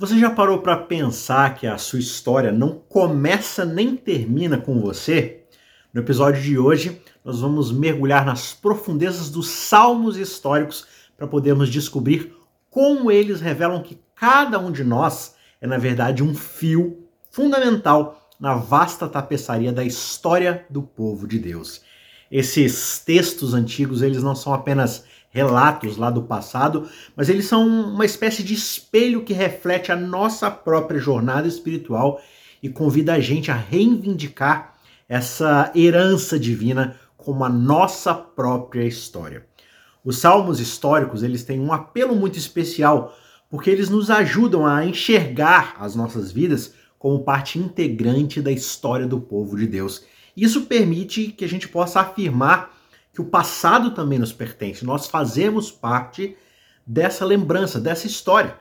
Você já parou para pensar que a sua história não começa nem termina com você? No episódio de hoje, nós vamos mergulhar nas profundezas dos salmos históricos para podermos descobrir como eles revelam que cada um de nós é, na verdade, um fio fundamental na vasta tapeçaria da história do povo de Deus. Esses textos antigos, eles não são apenas relatos lá do passado, mas eles são uma espécie de espelho que reflete a nossa própria jornada espiritual e convida a gente a reivindicar essa herança divina como a nossa própria história. Os salmos históricos, eles têm um apelo muito especial, porque eles nos ajudam a enxergar as nossas vidas como parte integrante da história do povo de Deus. Isso permite que a gente possa afirmar que o passado também nos pertence. Nós fazemos parte dessa lembrança, dessa história.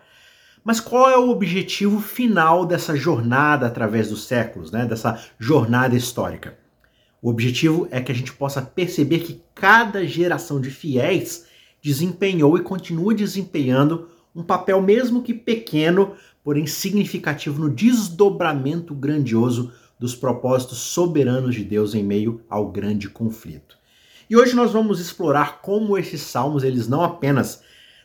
Mas qual é o objetivo final dessa jornada através dos séculos, né? dessa jornada histórica? O objetivo é que a gente possa perceber que cada geração de fiéis desempenhou e continua desempenhando um papel, mesmo que pequeno, porém significativo no desdobramento grandioso dos propósitos soberanos de Deus em meio ao grande conflito. E hoje nós vamos explorar como esses salmos eles não apenas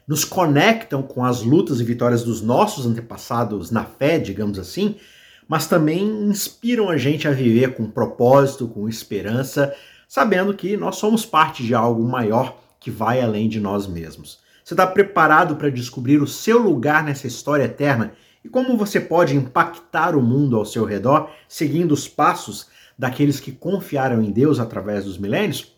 nos conectam com as lutas e vitórias dos nossos antepassados na fé, digamos assim, mas também inspiram a gente a viver com propósito, com esperança, sabendo que nós somos parte de algo maior que vai além de nós mesmos. Você está preparado para descobrir o seu lugar nessa história eterna e como você pode impactar o mundo ao seu redor, seguindo os passos daqueles que confiaram em Deus através dos milênios?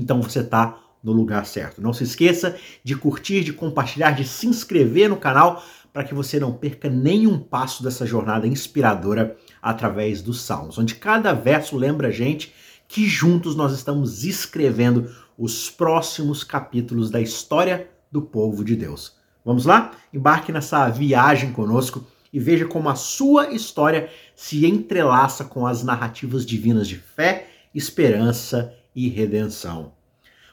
Então você está no lugar certo. Não se esqueça de curtir, de compartilhar, de se inscrever no canal para que você não perca nenhum passo dessa jornada inspiradora através dos Salmos, onde cada verso lembra a gente que juntos nós estamos escrevendo os próximos capítulos da história do povo de Deus. Vamos lá? Embarque nessa viagem conosco e veja como a sua história se entrelaça com as narrativas divinas de fé, esperança e redenção.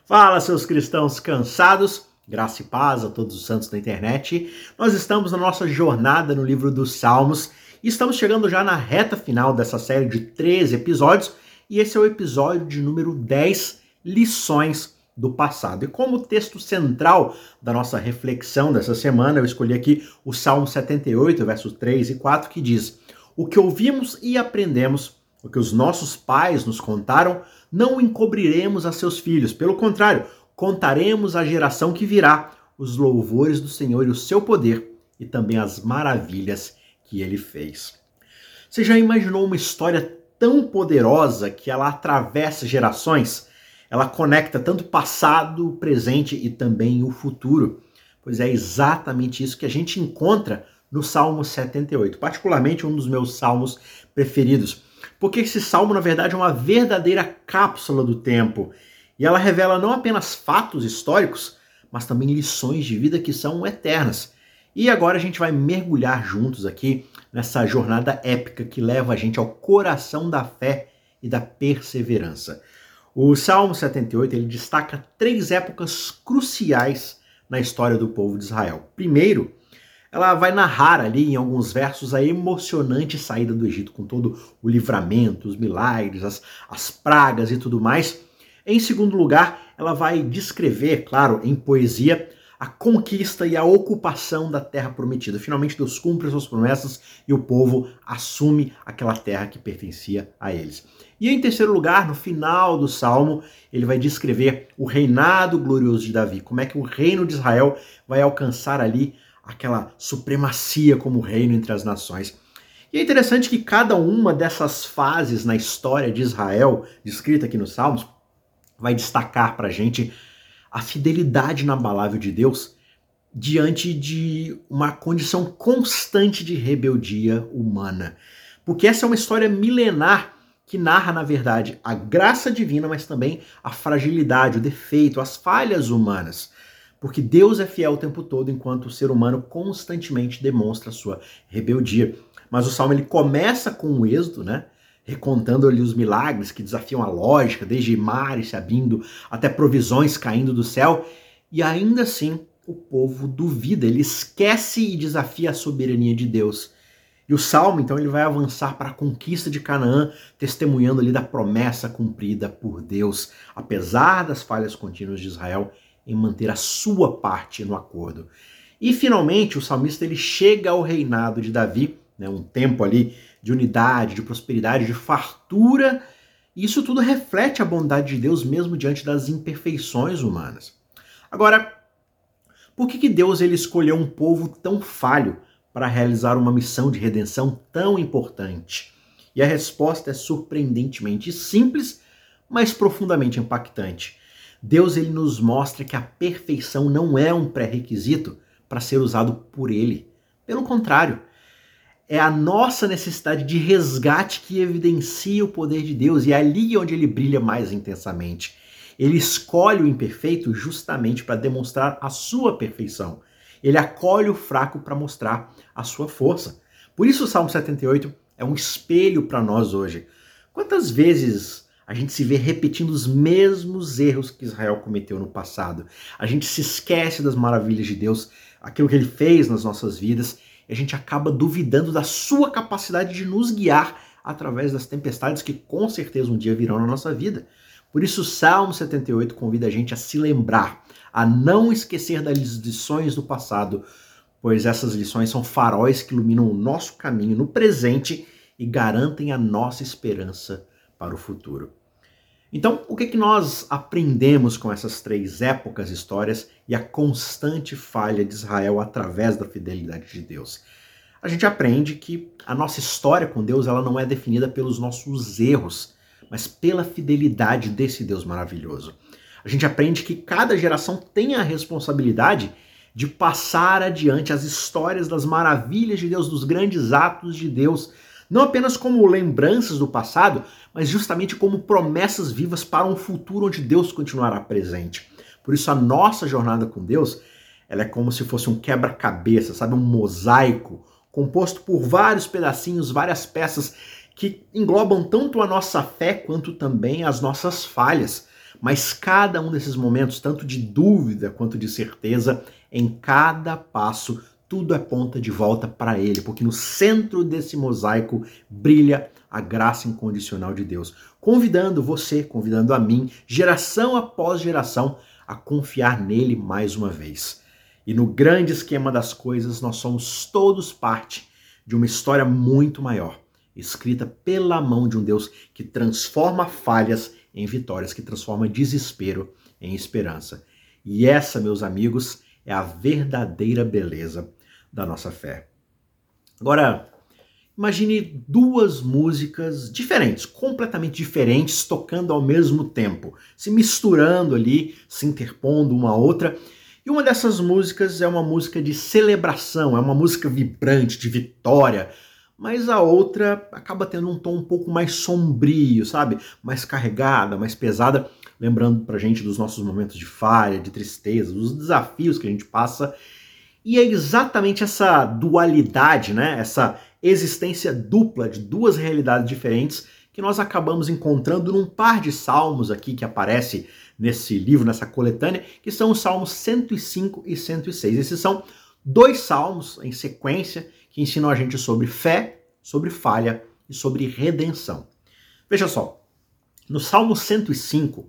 Fala, seus cristãos cansados, graça e paz a todos os santos da internet. Nós estamos na nossa jornada no livro dos Salmos e estamos chegando já na reta final dessa série de 13 episódios e esse é o episódio de número 10, Lições do Passado. E como texto central da nossa reflexão dessa semana, eu escolhi aqui o Salmo 78, versos 3 e 4, que diz: O que ouvimos e aprendemos, o que os nossos pais nos contaram, não encobriremos a seus filhos, pelo contrário, contaremos à geração que virá os louvores do Senhor e o seu poder e também as maravilhas que ele fez. Você já imaginou uma história tão poderosa que ela atravessa gerações? Ela conecta tanto o passado, o presente e também o futuro. Pois é exatamente isso que a gente encontra no Salmo 78, particularmente um dos meus salmos preferidos porque esse salmo, na verdade, é uma verdadeira cápsula do tempo. E ela revela não apenas fatos históricos, mas também lições de vida que são eternas. E agora a gente vai mergulhar juntos aqui nessa jornada épica que leva a gente ao coração da fé e da perseverança. O Salmo 78 ele destaca três épocas cruciais na história do povo de Israel. Primeiro, ela vai narrar ali em alguns versos a emocionante saída do Egito, com todo o livramento, os milagres, as, as pragas e tudo mais. Em segundo lugar, ela vai descrever, claro, em poesia, a conquista e a ocupação da terra prometida. Finalmente, Deus cumpre suas promessas e o povo assume aquela terra que pertencia a eles. E em terceiro lugar, no final do salmo, ele vai descrever o reinado glorioso de Davi, como é que o reino de Israel vai alcançar ali aquela supremacia como reino entre as nações. E é interessante que cada uma dessas fases na história de Israel, descrita aqui nos Salmos, vai destacar para a gente a fidelidade inabalável de Deus diante de uma condição constante de rebeldia humana. Porque essa é uma história milenar que narra, na verdade, a graça divina, mas também a fragilidade, o defeito, as falhas humanas. Porque Deus é fiel o tempo todo, enquanto o ser humano constantemente demonstra sua rebeldia. Mas o salmo ele começa com um êxodo, né? Recontando ali os milagres que desafiam a lógica, desde mares se abrindo até provisões caindo do céu. E ainda assim, o povo duvida, ele esquece e desafia a soberania de Deus. E o salmo, então, ele vai avançar para a conquista de Canaã, testemunhando ali da promessa cumprida por Deus, apesar das falhas contínuas de Israel em manter a sua parte no acordo. E finalmente, o salmista ele chega ao reinado de Davi, né, um tempo ali de unidade, de prosperidade, de fartura, e isso tudo reflete a bondade de Deus mesmo diante das imperfeições humanas. Agora, por que, que Deus ele escolheu um povo tão falho para realizar uma missão de redenção tão importante? E a resposta é surpreendentemente simples, mas profundamente impactante. Deus ele nos mostra que a perfeição não é um pré-requisito para ser usado por ele. Pelo contrário, é a nossa necessidade de resgate que evidencia o poder de Deus e é ali onde ele brilha mais intensamente. Ele escolhe o imperfeito justamente para demonstrar a sua perfeição. Ele acolhe o fraco para mostrar a sua força. Por isso o Salmo 78 é um espelho para nós hoje. Quantas vezes a gente se vê repetindo os mesmos erros que Israel cometeu no passado? A gente se esquece das maravilhas de Deus, aquilo que ele fez nas nossas vidas, e a gente acaba duvidando da sua capacidade de nos guiar através das tempestades que com certeza um dia virão na nossa vida. Por isso, o Salmo 78 convida a gente a se lembrar, a não esquecer das lições do passado, pois essas lições são faróis que iluminam o nosso caminho no presente e garantem a nossa esperança para o futuro. Então, o que, que nós aprendemos com essas três épocas, histórias e a constante falha de Israel através da fidelidade de Deus? A gente aprende que a nossa história com Deus ela não é definida pelos nossos erros, mas pela fidelidade desse Deus maravilhoso. A gente aprende que cada geração tem a responsabilidade de passar adiante as histórias das maravilhas de Deus, dos grandes atos de Deus, não apenas como lembranças do passado, mas justamente como promessas vivas para um futuro onde Deus continuará presente. Por isso a nossa jornada com Deus, ela é como se fosse um quebra-cabeça, sabe, um mosaico composto por vários pedacinhos, várias peças que englobam tanto a nossa fé quanto também as nossas falhas. Mas cada um desses momentos, tanto de dúvida quanto de certeza, em cada passo, tudo é ponta de volta para Ele, porque no centro desse mosaico brilha a graça incondicional de Deus, convidando você, convidando a mim, geração após geração, a confiar nele mais uma vez. E no grande esquema das coisas, nós somos todos parte de uma história muito maior escrita pela mão de um Deus que transforma falhas em vitórias, que transforma desespero em esperança. E essa, meus amigos, é a verdadeira beleza da nossa fé. Agora, imagine duas músicas diferentes, completamente diferentes, tocando ao mesmo tempo, se misturando ali, se interpondo uma a outra. E uma dessas músicas é uma música de celebração, é uma música vibrante, de vitória, mas a outra acaba tendo um tom um pouco mais sombrio, sabe? Mais carregada, mais pesada, lembrando pra gente dos nossos momentos de falha, de tristeza, dos desafios que a gente passa. E é exatamente essa dualidade, né? Essa existência dupla de duas realidades diferentes que nós acabamos encontrando num par de salmos aqui que aparece nesse livro, nessa coletânea, que são os salmos 105 e 106. Esses são dois salmos em sequência que ensinam a gente sobre fé, sobre falha e sobre redenção. Veja só, no Salmo 105,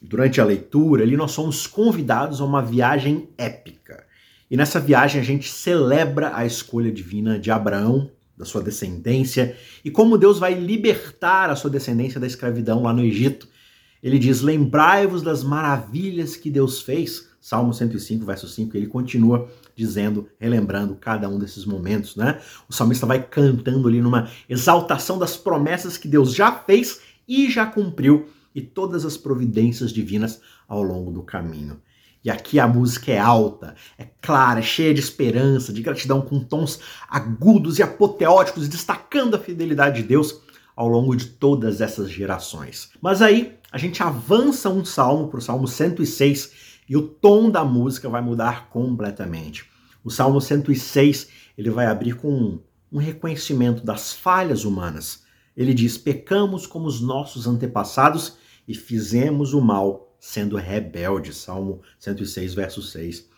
durante a leitura, ali nós somos convidados a uma viagem épica. E nessa viagem a gente celebra a escolha divina de Abraão, da sua descendência, e como Deus vai libertar a sua descendência da escravidão lá no Egito. Ele diz: Lembrai-vos das maravilhas que Deus fez. Salmo 105, verso 5, ele continua dizendo, relembrando cada um desses momentos, né? O salmista vai cantando ali numa exaltação das promessas que Deus já fez e já cumpriu e todas as providências divinas ao longo do caminho. E aqui a música é alta, é clara, é cheia de esperança, de gratidão, com tons agudos e apoteóticos, destacando a fidelidade de Deus ao longo de todas essas gerações. Mas aí a gente avança um salmo para o Salmo 106 e o tom da música vai mudar completamente. O Salmo 106 ele vai abrir com um reconhecimento das falhas humanas. Ele diz: Pecamos como os nossos antepassados e fizemos o mal sendo rebeldes. Salmo 106, verso 6.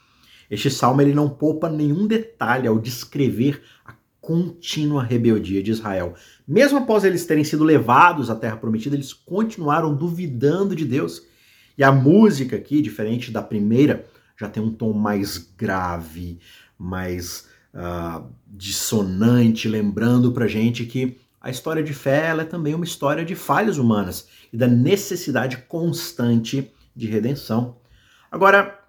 Este salmo ele não poupa nenhum detalhe ao descrever a contínua rebeldia de Israel. Mesmo após eles terem sido levados à terra prometida, eles continuaram duvidando de Deus. E a música aqui, diferente da primeira, já tem um tom mais grave, mais uh, dissonante, lembrando pra gente que a história de fé é também uma história de falhas humanas e da necessidade constante de redenção. Agora,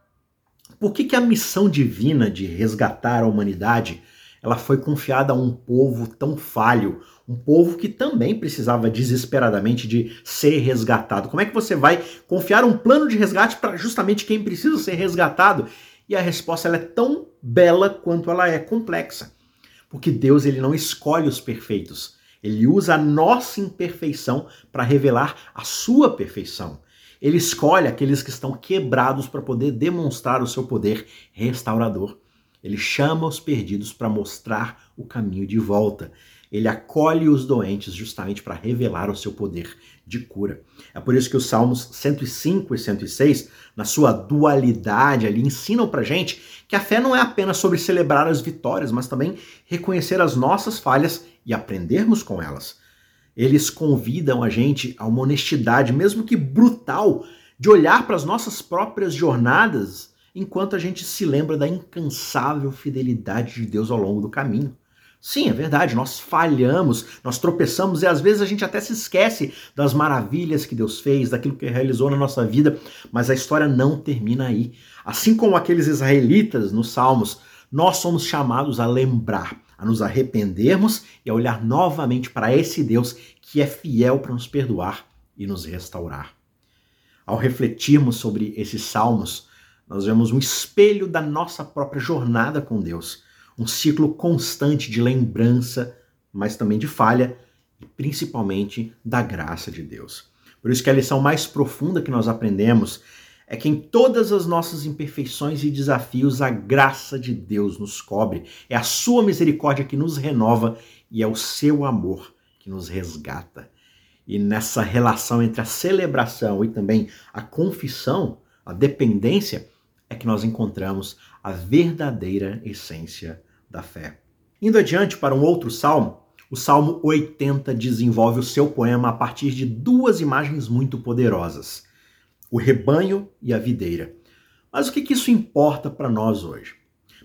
por que, que a missão divina de resgatar a humanidade ela foi confiada a um povo tão falho, um povo que também precisava desesperadamente de ser resgatado. Como é que você vai confiar um plano de resgate para justamente quem precisa ser resgatado? E a resposta é tão bela quanto ela é complexa. Porque Deus ele não escolhe os perfeitos. Ele usa a nossa imperfeição para revelar a sua perfeição. Ele escolhe aqueles que estão quebrados para poder demonstrar o seu poder restaurador. Ele chama os perdidos para mostrar o caminho de volta. Ele acolhe os doentes justamente para revelar o seu poder de cura. É por isso que os Salmos 105 e 106, na sua dualidade ali, ensinam para gente que a fé não é apenas sobre celebrar as vitórias, mas também reconhecer as nossas falhas e aprendermos com elas. Eles convidam a gente a uma honestidade, mesmo que brutal, de olhar para as nossas próprias jornadas enquanto a gente se lembra da incansável fidelidade de Deus ao longo do caminho. Sim, é verdade, nós falhamos, nós tropeçamos e às vezes a gente até se esquece das maravilhas que Deus fez, daquilo que realizou na nossa vida, mas a história não termina aí. Assim como aqueles israelitas nos Salmos, nós somos chamados a lembrar a nos arrependermos e a olhar novamente para esse Deus que é fiel para nos perdoar e nos restaurar. Ao refletirmos sobre esses salmos, nós vemos um espelho da nossa própria jornada com Deus, um ciclo constante de lembrança, mas também de falha e principalmente da graça de Deus. Por isso que a lição mais profunda que nós aprendemos é que em todas as nossas imperfeições e desafios a graça de Deus nos cobre. É a sua misericórdia que nos renova e é o seu amor que nos resgata. E nessa relação entre a celebração e também a confissão, a dependência, é que nós encontramos a verdadeira essência da fé. Indo adiante para um outro salmo, o Salmo 80 desenvolve o seu poema a partir de duas imagens muito poderosas o rebanho e a videira. Mas o que, que isso importa para nós hoje?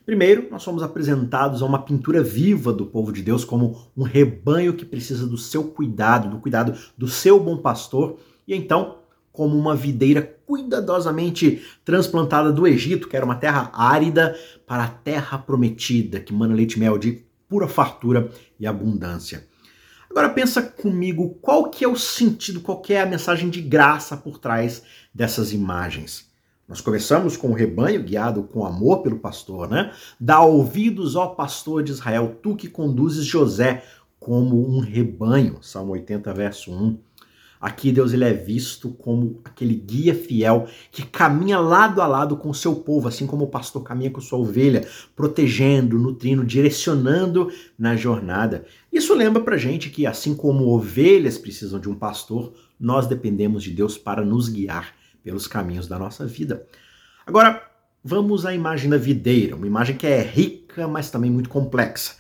Primeiro, nós somos apresentados a uma pintura viva do povo de Deus como um rebanho que precisa do seu cuidado, do cuidado do seu bom pastor, e então como uma videira cuidadosamente transplantada do Egito, que era uma terra árida, para a terra prometida, que mana leite e mel de pura fartura e abundância. Agora pensa comigo, qual que é o sentido, qual que é a mensagem de graça por trás dessas imagens? Nós começamos com o rebanho guiado com amor pelo pastor, né? Dá ouvidos ao pastor de Israel, tu que conduzes José como um rebanho. Salmo 80, verso 1. Aqui Deus ele é visto como aquele guia fiel que caminha lado a lado com o seu povo, assim como o pastor caminha com sua ovelha, protegendo, nutrindo, direcionando na jornada. Isso lembra pra gente que assim como ovelhas precisam de um pastor, nós dependemos de Deus para nos guiar pelos caminhos da nossa vida. Agora, vamos à imagem da videira, uma imagem que é rica, mas também muito complexa.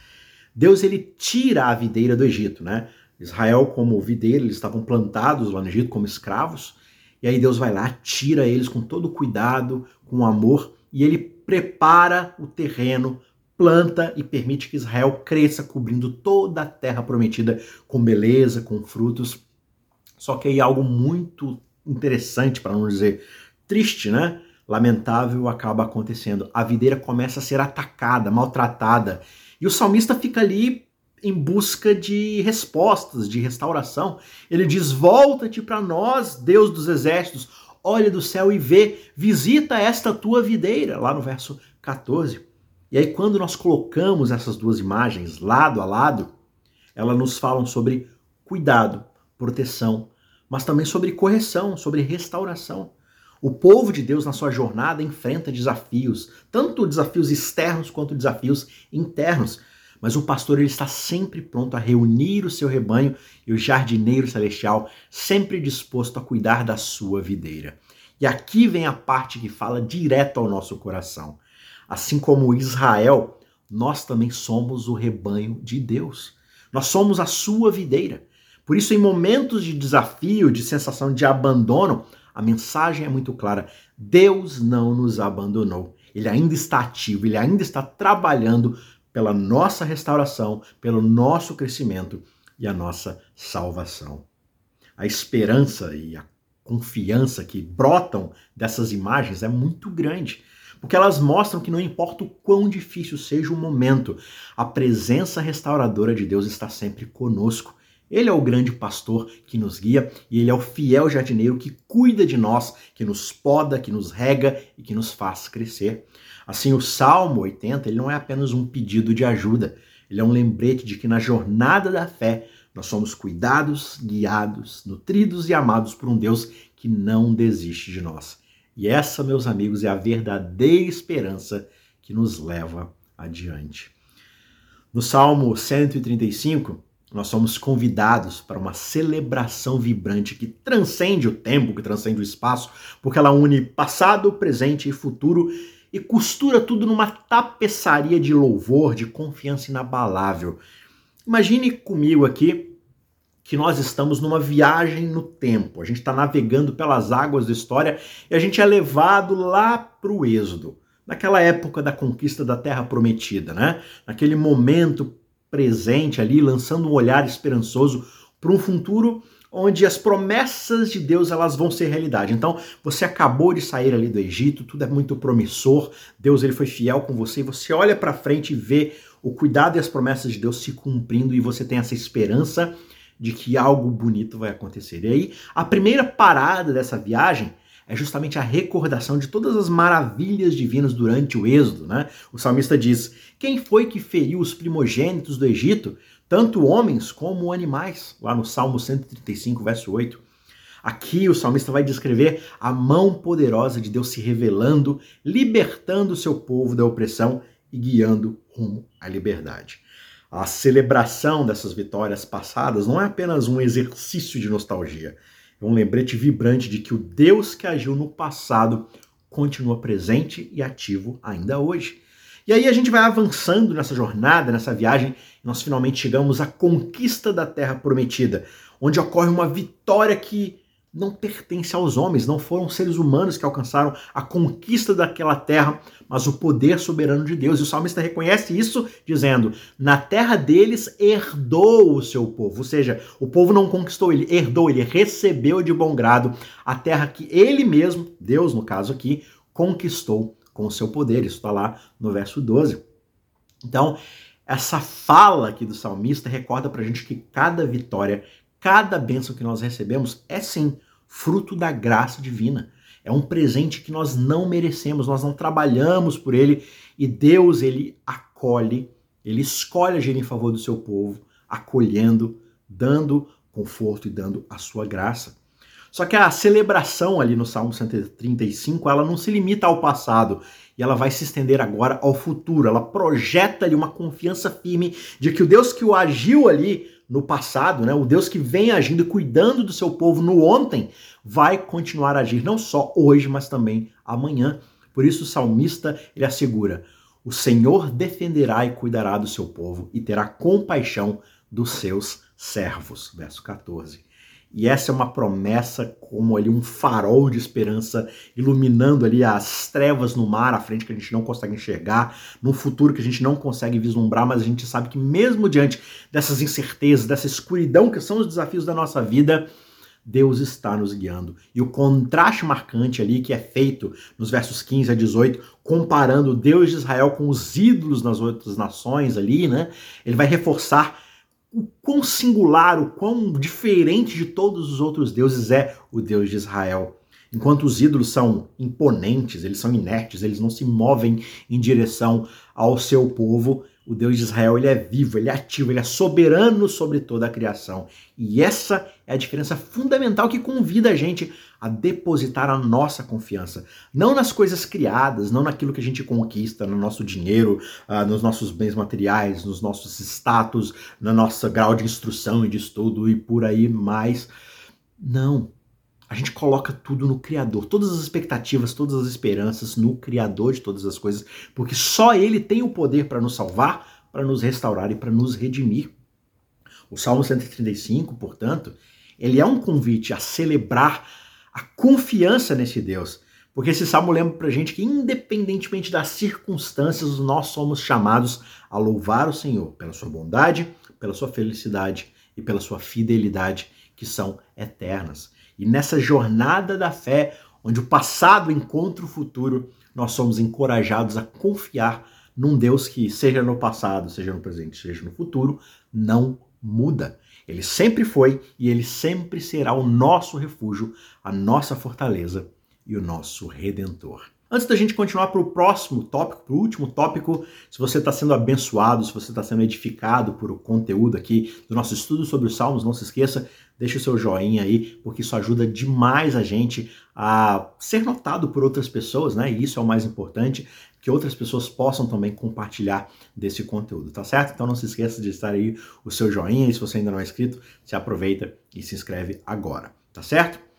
Deus ele tira a videira do Egito, né? Israel como videira, eles estavam plantados lá no Egito como escravos, e aí Deus vai lá, tira eles com todo cuidado, com amor, e ele prepara o terreno, planta e permite que Israel cresça, cobrindo toda a terra prometida com beleza, com frutos. Só que aí algo muito interessante, para não dizer triste, né? Lamentável acaba acontecendo. A videira começa a ser atacada, maltratada, e o salmista fica ali em busca de respostas, de restauração. Ele diz: Volta-te para nós, Deus dos exércitos, olha do céu e vê, visita esta tua videira, lá no verso 14. E aí, quando nós colocamos essas duas imagens lado a lado, elas nos falam sobre cuidado, proteção, mas também sobre correção, sobre restauração. O povo de Deus, na sua jornada, enfrenta desafios, tanto desafios externos quanto desafios internos. Mas o pastor ele está sempre pronto a reunir o seu rebanho e o jardineiro celestial sempre disposto a cuidar da sua videira. E aqui vem a parte que fala direto ao nosso coração. Assim como Israel, nós também somos o rebanho de Deus. Nós somos a sua videira. Por isso, em momentos de desafio, de sensação de abandono, a mensagem é muito clara: Deus não nos abandonou. Ele ainda está ativo, ele ainda está trabalhando pela nossa restauração, pelo nosso crescimento e a nossa salvação. A esperança e a confiança que brotam dessas imagens é muito grande, porque elas mostram que não importa o quão difícil seja o momento, a presença restauradora de Deus está sempre conosco. Ele é o grande pastor que nos guia e ele é o fiel jardineiro que cuida de nós, que nos poda, que nos rega e que nos faz crescer. Assim, o Salmo 80 ele não é apenas um pedido de ajuda, ele é um lembrete de que na jornada da fé nós somos cuidados, guiados, nutridos e amados por um Deus que não desiste de nós. E essa, meus amigos, é a verdadeira esperança que nos leva adiante. No Salmo 135, nós somos convidados para uma celebração vibrante que transcende o tempo, que transcende o espaço, porque ela une passado, presente e futuro e costura tudo numa tapeçaria de louvor, de confiança inabalável. Imagine comigo aqui que nós estamos numa viagem no tempo. A gente está navegando pelas águas da história e a gente é levado lá para o Êxodo, naquela época da conquista da Terra Prometida, né? Naquele momento presente ali, lançando um olhar esperançoso para um futuro onde as promessas de Deus elas vão ser realidade. Então, você acabou de sair ali do Egito, tudo é muito promissor. Deus ele foi fiel com você e você olha para frente e vê o cuidado e as promessas de Deus se cumprindo e você tem essa esperança de que algo bonito vai acontecer. E aí, a primeira parada dessa viagem é justamente a recordação de todas as maravilhas divinas durante o Êxodo, né? O salmista diz: Quem foi que feriu os primogênitos do Egito, tanto homens como animais? Lá no Salmo 135, verso 8. Aqui o salmista vai descrever a mão poderosa de Deus se revelando, libertando seu povo da opressão e guiando rumo à liberdade. A celebração dessas vitórias passadas não é apenas um exercício de nostalgia, é um lembrete vibrante de que o Deus que agiu no passado continua presente e ativo ainda hoje. E aí a gente vai avançando nessa jornada, nessa viagem, e nós finalmente chegamos à conquista da terra prometida, onde ocorre uma vitória que não pertence aos homens, não foram seres humanos que alcançaram a conquista daquela terra, mas o poder soberano de Deus. E o salmista reconhece isso dizendo: Na terra deles herdou o seu povo. Ou seja, o povo não conquistou, ele herdou, ele recebeu de bom grado a terra que ele mesmo, Deus no caso aqui, conquistou com o seu poder. Isso está lá no verso 12. Então, essa fala aqui do salmista recorda para a gente que cada vitória, Cada bênção que nós recebemos é sim fruto da graça divina. É um presente que nós não merecemos, nós não trabalhamos por ele e Deus ele acolhe, ele escolhe agir em favor do seu povo, acolhendo, dando conforto e dando a sua graça. Só que a celebração ali no Salmo 135, ela não se limita ao passado e ela vai se estender agora ao futuro. Ela projeta ali uma confiança firme de que o Deus que o agiu ali no passado, né? O Deus que vem agindo e cuidando do seu povo no ontem, vai continuar a agir não só hoje, mas também amanhã. Por isso o salmista ele assegura: o Senhor defenderá e cuidará do seu povo e terá compaixão dos seus servos. Verso 14. E essa é uma promessa como ali um farol de esperança iluminando ali as trevas no mar à frente que a gente não consegue enxergar, num futuro que a gente não consegue vislumbrar, mas a gente sabe que mesmo diante dessas incertezas, dessa escuridão que são os desafios da nossa vida, Deus está nos guiando. E o contraste marcante ali que é feito nos versos 15 a 18, comparando o Deus de Israel com os ídolos nas outras nações ali, né? Ele vai reforçar o quão singular, o quão diferente de todos os outros deuses é o Deus de Israel. Enquanto os ídolos são imponentes, eles são inertes, eles não se movem em direção ao seu povo, o Deus de Israel ele é vivo, ele é ativo, ele é soberano sobre toda a criação. E essa é a diferença fundamental que convida a gente a depositar a nossa confiança. Não nas coisas criadas, não naquilo que a gente conquista, no nosso dinheiro, uh, nos nossos bens materiais, nos nossos status, no nosso grau de instrução e de estudo e por aí mais. Não. A gente coloca tudo no Criador, todas as expectativas, todas as esperanças no Criador de todas as coisas, porque só Ele tem o poder para nos salvar, para nos restaurar e para nos redimir. O Salmo 135, portanto, ele é um convite a celebrar a confiança nesse Deus. Porque esse salmo lembra pra gente que, independentemente das circunstâncias, nós somos chamados a louvar o Senhor pela sua bondade, pela sua felicidade e pela sua fidelidade, que são eternas. E nessa jornada da fé, onde o passado encontra o futuro, nós somos encorajados a confiar num Deus que, seja no passado, seja no presente, seja no futuro, não muda. Ele sempre foi e ele sempre será o nosso refúgio, a nossa fortaleza e o nosso redentor. Antes da gente continuar para o próximo tópico, para o último tópico, se você está sendo abençoado, se você está sendo edificado por o conteúdo aqui do nosso estudo sobre os Salmos, não se esqueça, deixe o seu joinha aí, porque isso ajuda demais a gente a ser notado por outras pessoas, né? E isso é o mais importante, que outras pessoas possam também compartilhar desse conteúdo, tá certo? Então não se esqueça de estar aí o seu joinha, e se você ainda não é inscrito, se aproveita e se inscreve agora, tá certo?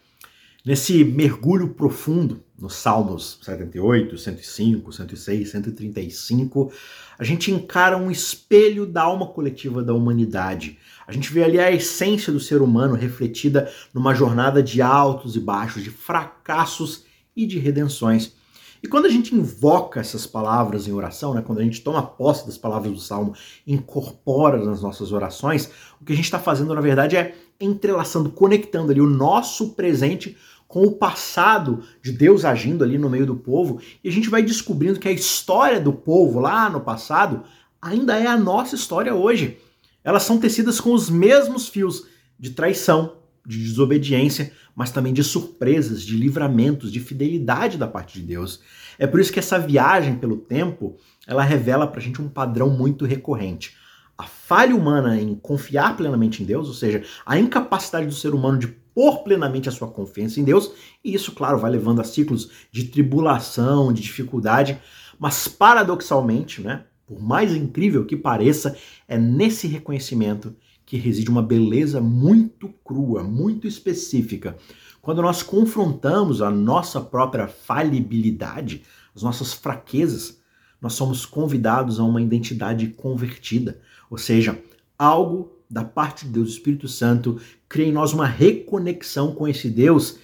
Nesse mergulho profundo nos Salmos 78, 105, 106, 135, a gente encara um espelho da alma coletiva da humanidade. A gente vê ali a essência do ser humano refletida numa jornada de altos e baixos, de fracassos e de redenções. E quando a gente invoca essas palavras em oração, né, quando a gente toma posse das palavras do Salmo, incorpora nas nossas orações, o que a gente está fazendo, na verdade, é entrelaçando, conectando ali o nosso presente com o passado de Deus agindo ali no meio do povo, e a gente vai descobrindo que a história do povo lá no passado ainda é a nossa história hoje. Elas são tecidas com os mesmos fios de traição, de desobediência, mas também de surpresas, de livramentos, de fidelidade da parte de Deus. É por isso que essa viagem pelo tempo, ela revela pra gente um padrão muito recorrente. A falha humana em confiar plenamente em Deus, ou seja, a incapacidade do ser humano de pôr plenamente a sua confiança em Deus, e isso, claro, vai levando a ciclos de tribulação, de dificuldade, mas paradoxalmente, né, por mais incrível que pareça, é nesse reconhecimento que reside uma beleza muito crua, muito específica. Quando nós confrontamos a nossa própria falibilidade, as nossas fraquezas, nós somos convidados a uma identidade convertida, ou seja, algo da parte de Deus, o Espírito Santo, cria em nós uma reconexão com esse Deus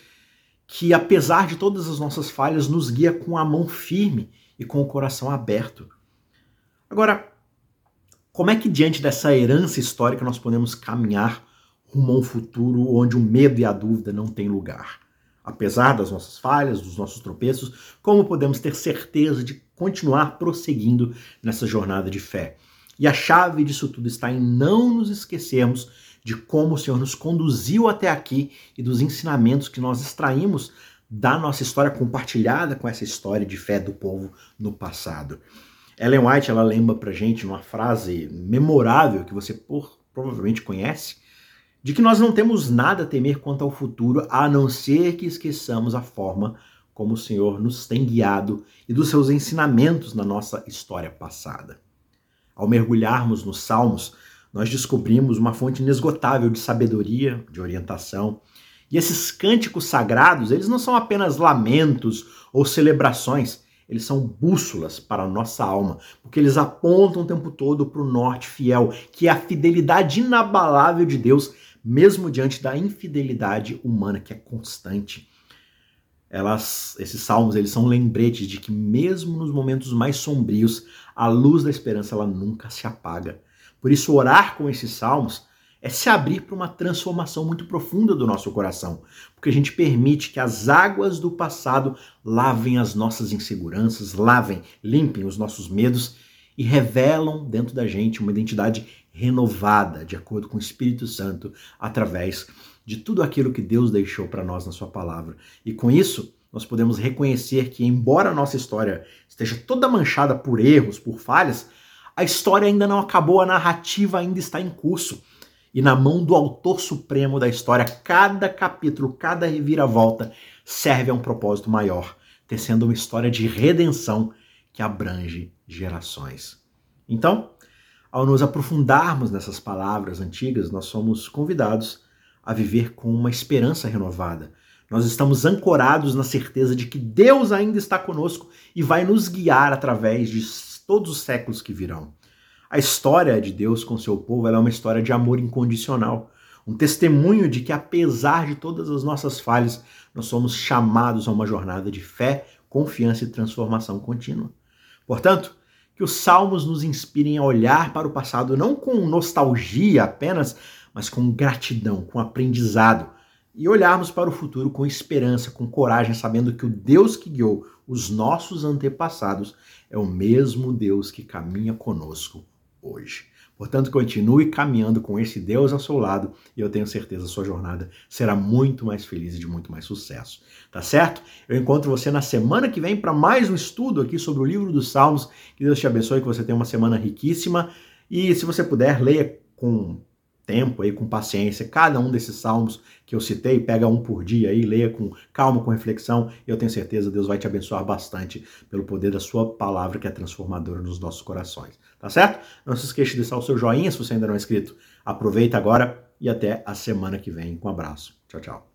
que, apesar de todas as nossas falhas, nos guia com a mão firme e com o coração aberto. Agora, como é que diante dessa herança histórica nós podemos caminhar rumo a um futuro onde o medo e a dúvida não têm lugar? Apesar das nossas falhas, dos nossos tropeços, como podemos ter certeza de continuar prosseguindo nessa jornada de fé? E a chave disso tudo está em não nos esquecermos de como o Senhor nos conduziu até aqui e dos ensinamentos que nós extraímos da nossa história compartilhada com essa história de fé do povo no passado. Ellen White ela lembra pra gente uma frase memorável que você por, provavelmente conhece, de que nós não temos nada a temer quanto ao futuro, a não ser que esqueçamos a forma como o Senhor nos tem guiado e dos seus ensinamentos na nossa história passada. Ao mergulharmos nos Salmos, nós descobrimos uma fonte inesgotável de sabedoria, de orientação. E esses cânticos sagrados, eles não são apenas lamentos ou celebrações, eles são bússolas para a nossa alma, porque eles apontam o tempo todo para o norte fiel, que é a fidelidade inabalável de Deus, mesmo diante da infidelidade humana que é constante. Elas, esses salmos, eles são lembretes de que mesmo nos momentos mais sombrios, a luz da esperança ela nunca se apaga. Por isso, orar com esses salmos é se abrir para uma transformação muito profunda do nosso coração, porque a gente permite que as águas do passado lavem as nossas inseguranças, lavem, limpem os nossos medos e revelam dentro da gente uma identidade renovada, de acordo com o Espírito Santo, através de tudo aquilo que Deus deixou para nós na Sua palavra. E com isso, nós podemos reconhecer que, embora a nossa história esteja toda manchada por erros, por falhas, a história ainda não acabou, a narrativa ainda está em curso. E na mão do autor supremo da história, cada capítulo, cada reviravolta serve a um propósito maior, tecendo uma história de redenção que abrange gerações. Então, ao nos aprofundarmos nessas palavras antigas, nós somos convidados a viver com uma esperança renovada, Nós estamos ancorados na certeza de que Deus ainda está conosco e vai nos guiar através de todos os séculos que virão. A história de Deus com seu povo é uma história de amor incondicional, um testemunho de que, apesar de todas as nossas falhas, nós somos chamados a uma jornada de fé, confiança e transformação contínua. Portanto, que os salmos nos inspirem a olhar para o passado não com nostalgia apenas, mas com gratidão, com aprendizado e olharmos para o futuro com esperança, com coragem, sabendo que o Deus que guiou os nossos antepassados é o mesmo Deus que caminha conosco hoje. Portanto, continue caminhando com esse Deus ao seu lado e eu tenho certeza sua jornada será muito mais feliz e de muito mais sucesso. Tá certo? Eu encontro você na semana que vem para mais um estudo aqui sobre o livro dos Salmos. Que Deus te abençoe, que você tenha uma semana riquíssima e se você puder, leia com tempo aí, com paciência, cada um desses salmos que eu citei, pega um por dia aí, leia com calma, com reflexão, eu tenho certeza Deus vai te abençoar bastante pelo poder da sua palavra que é transformadora nos nossos corações. Tá certo? Não se esqueça de deixar o seu joinha se você ainda não é inscrito. Aproveita agora e até a semana que vem. Um abraço. Tchau, tchau.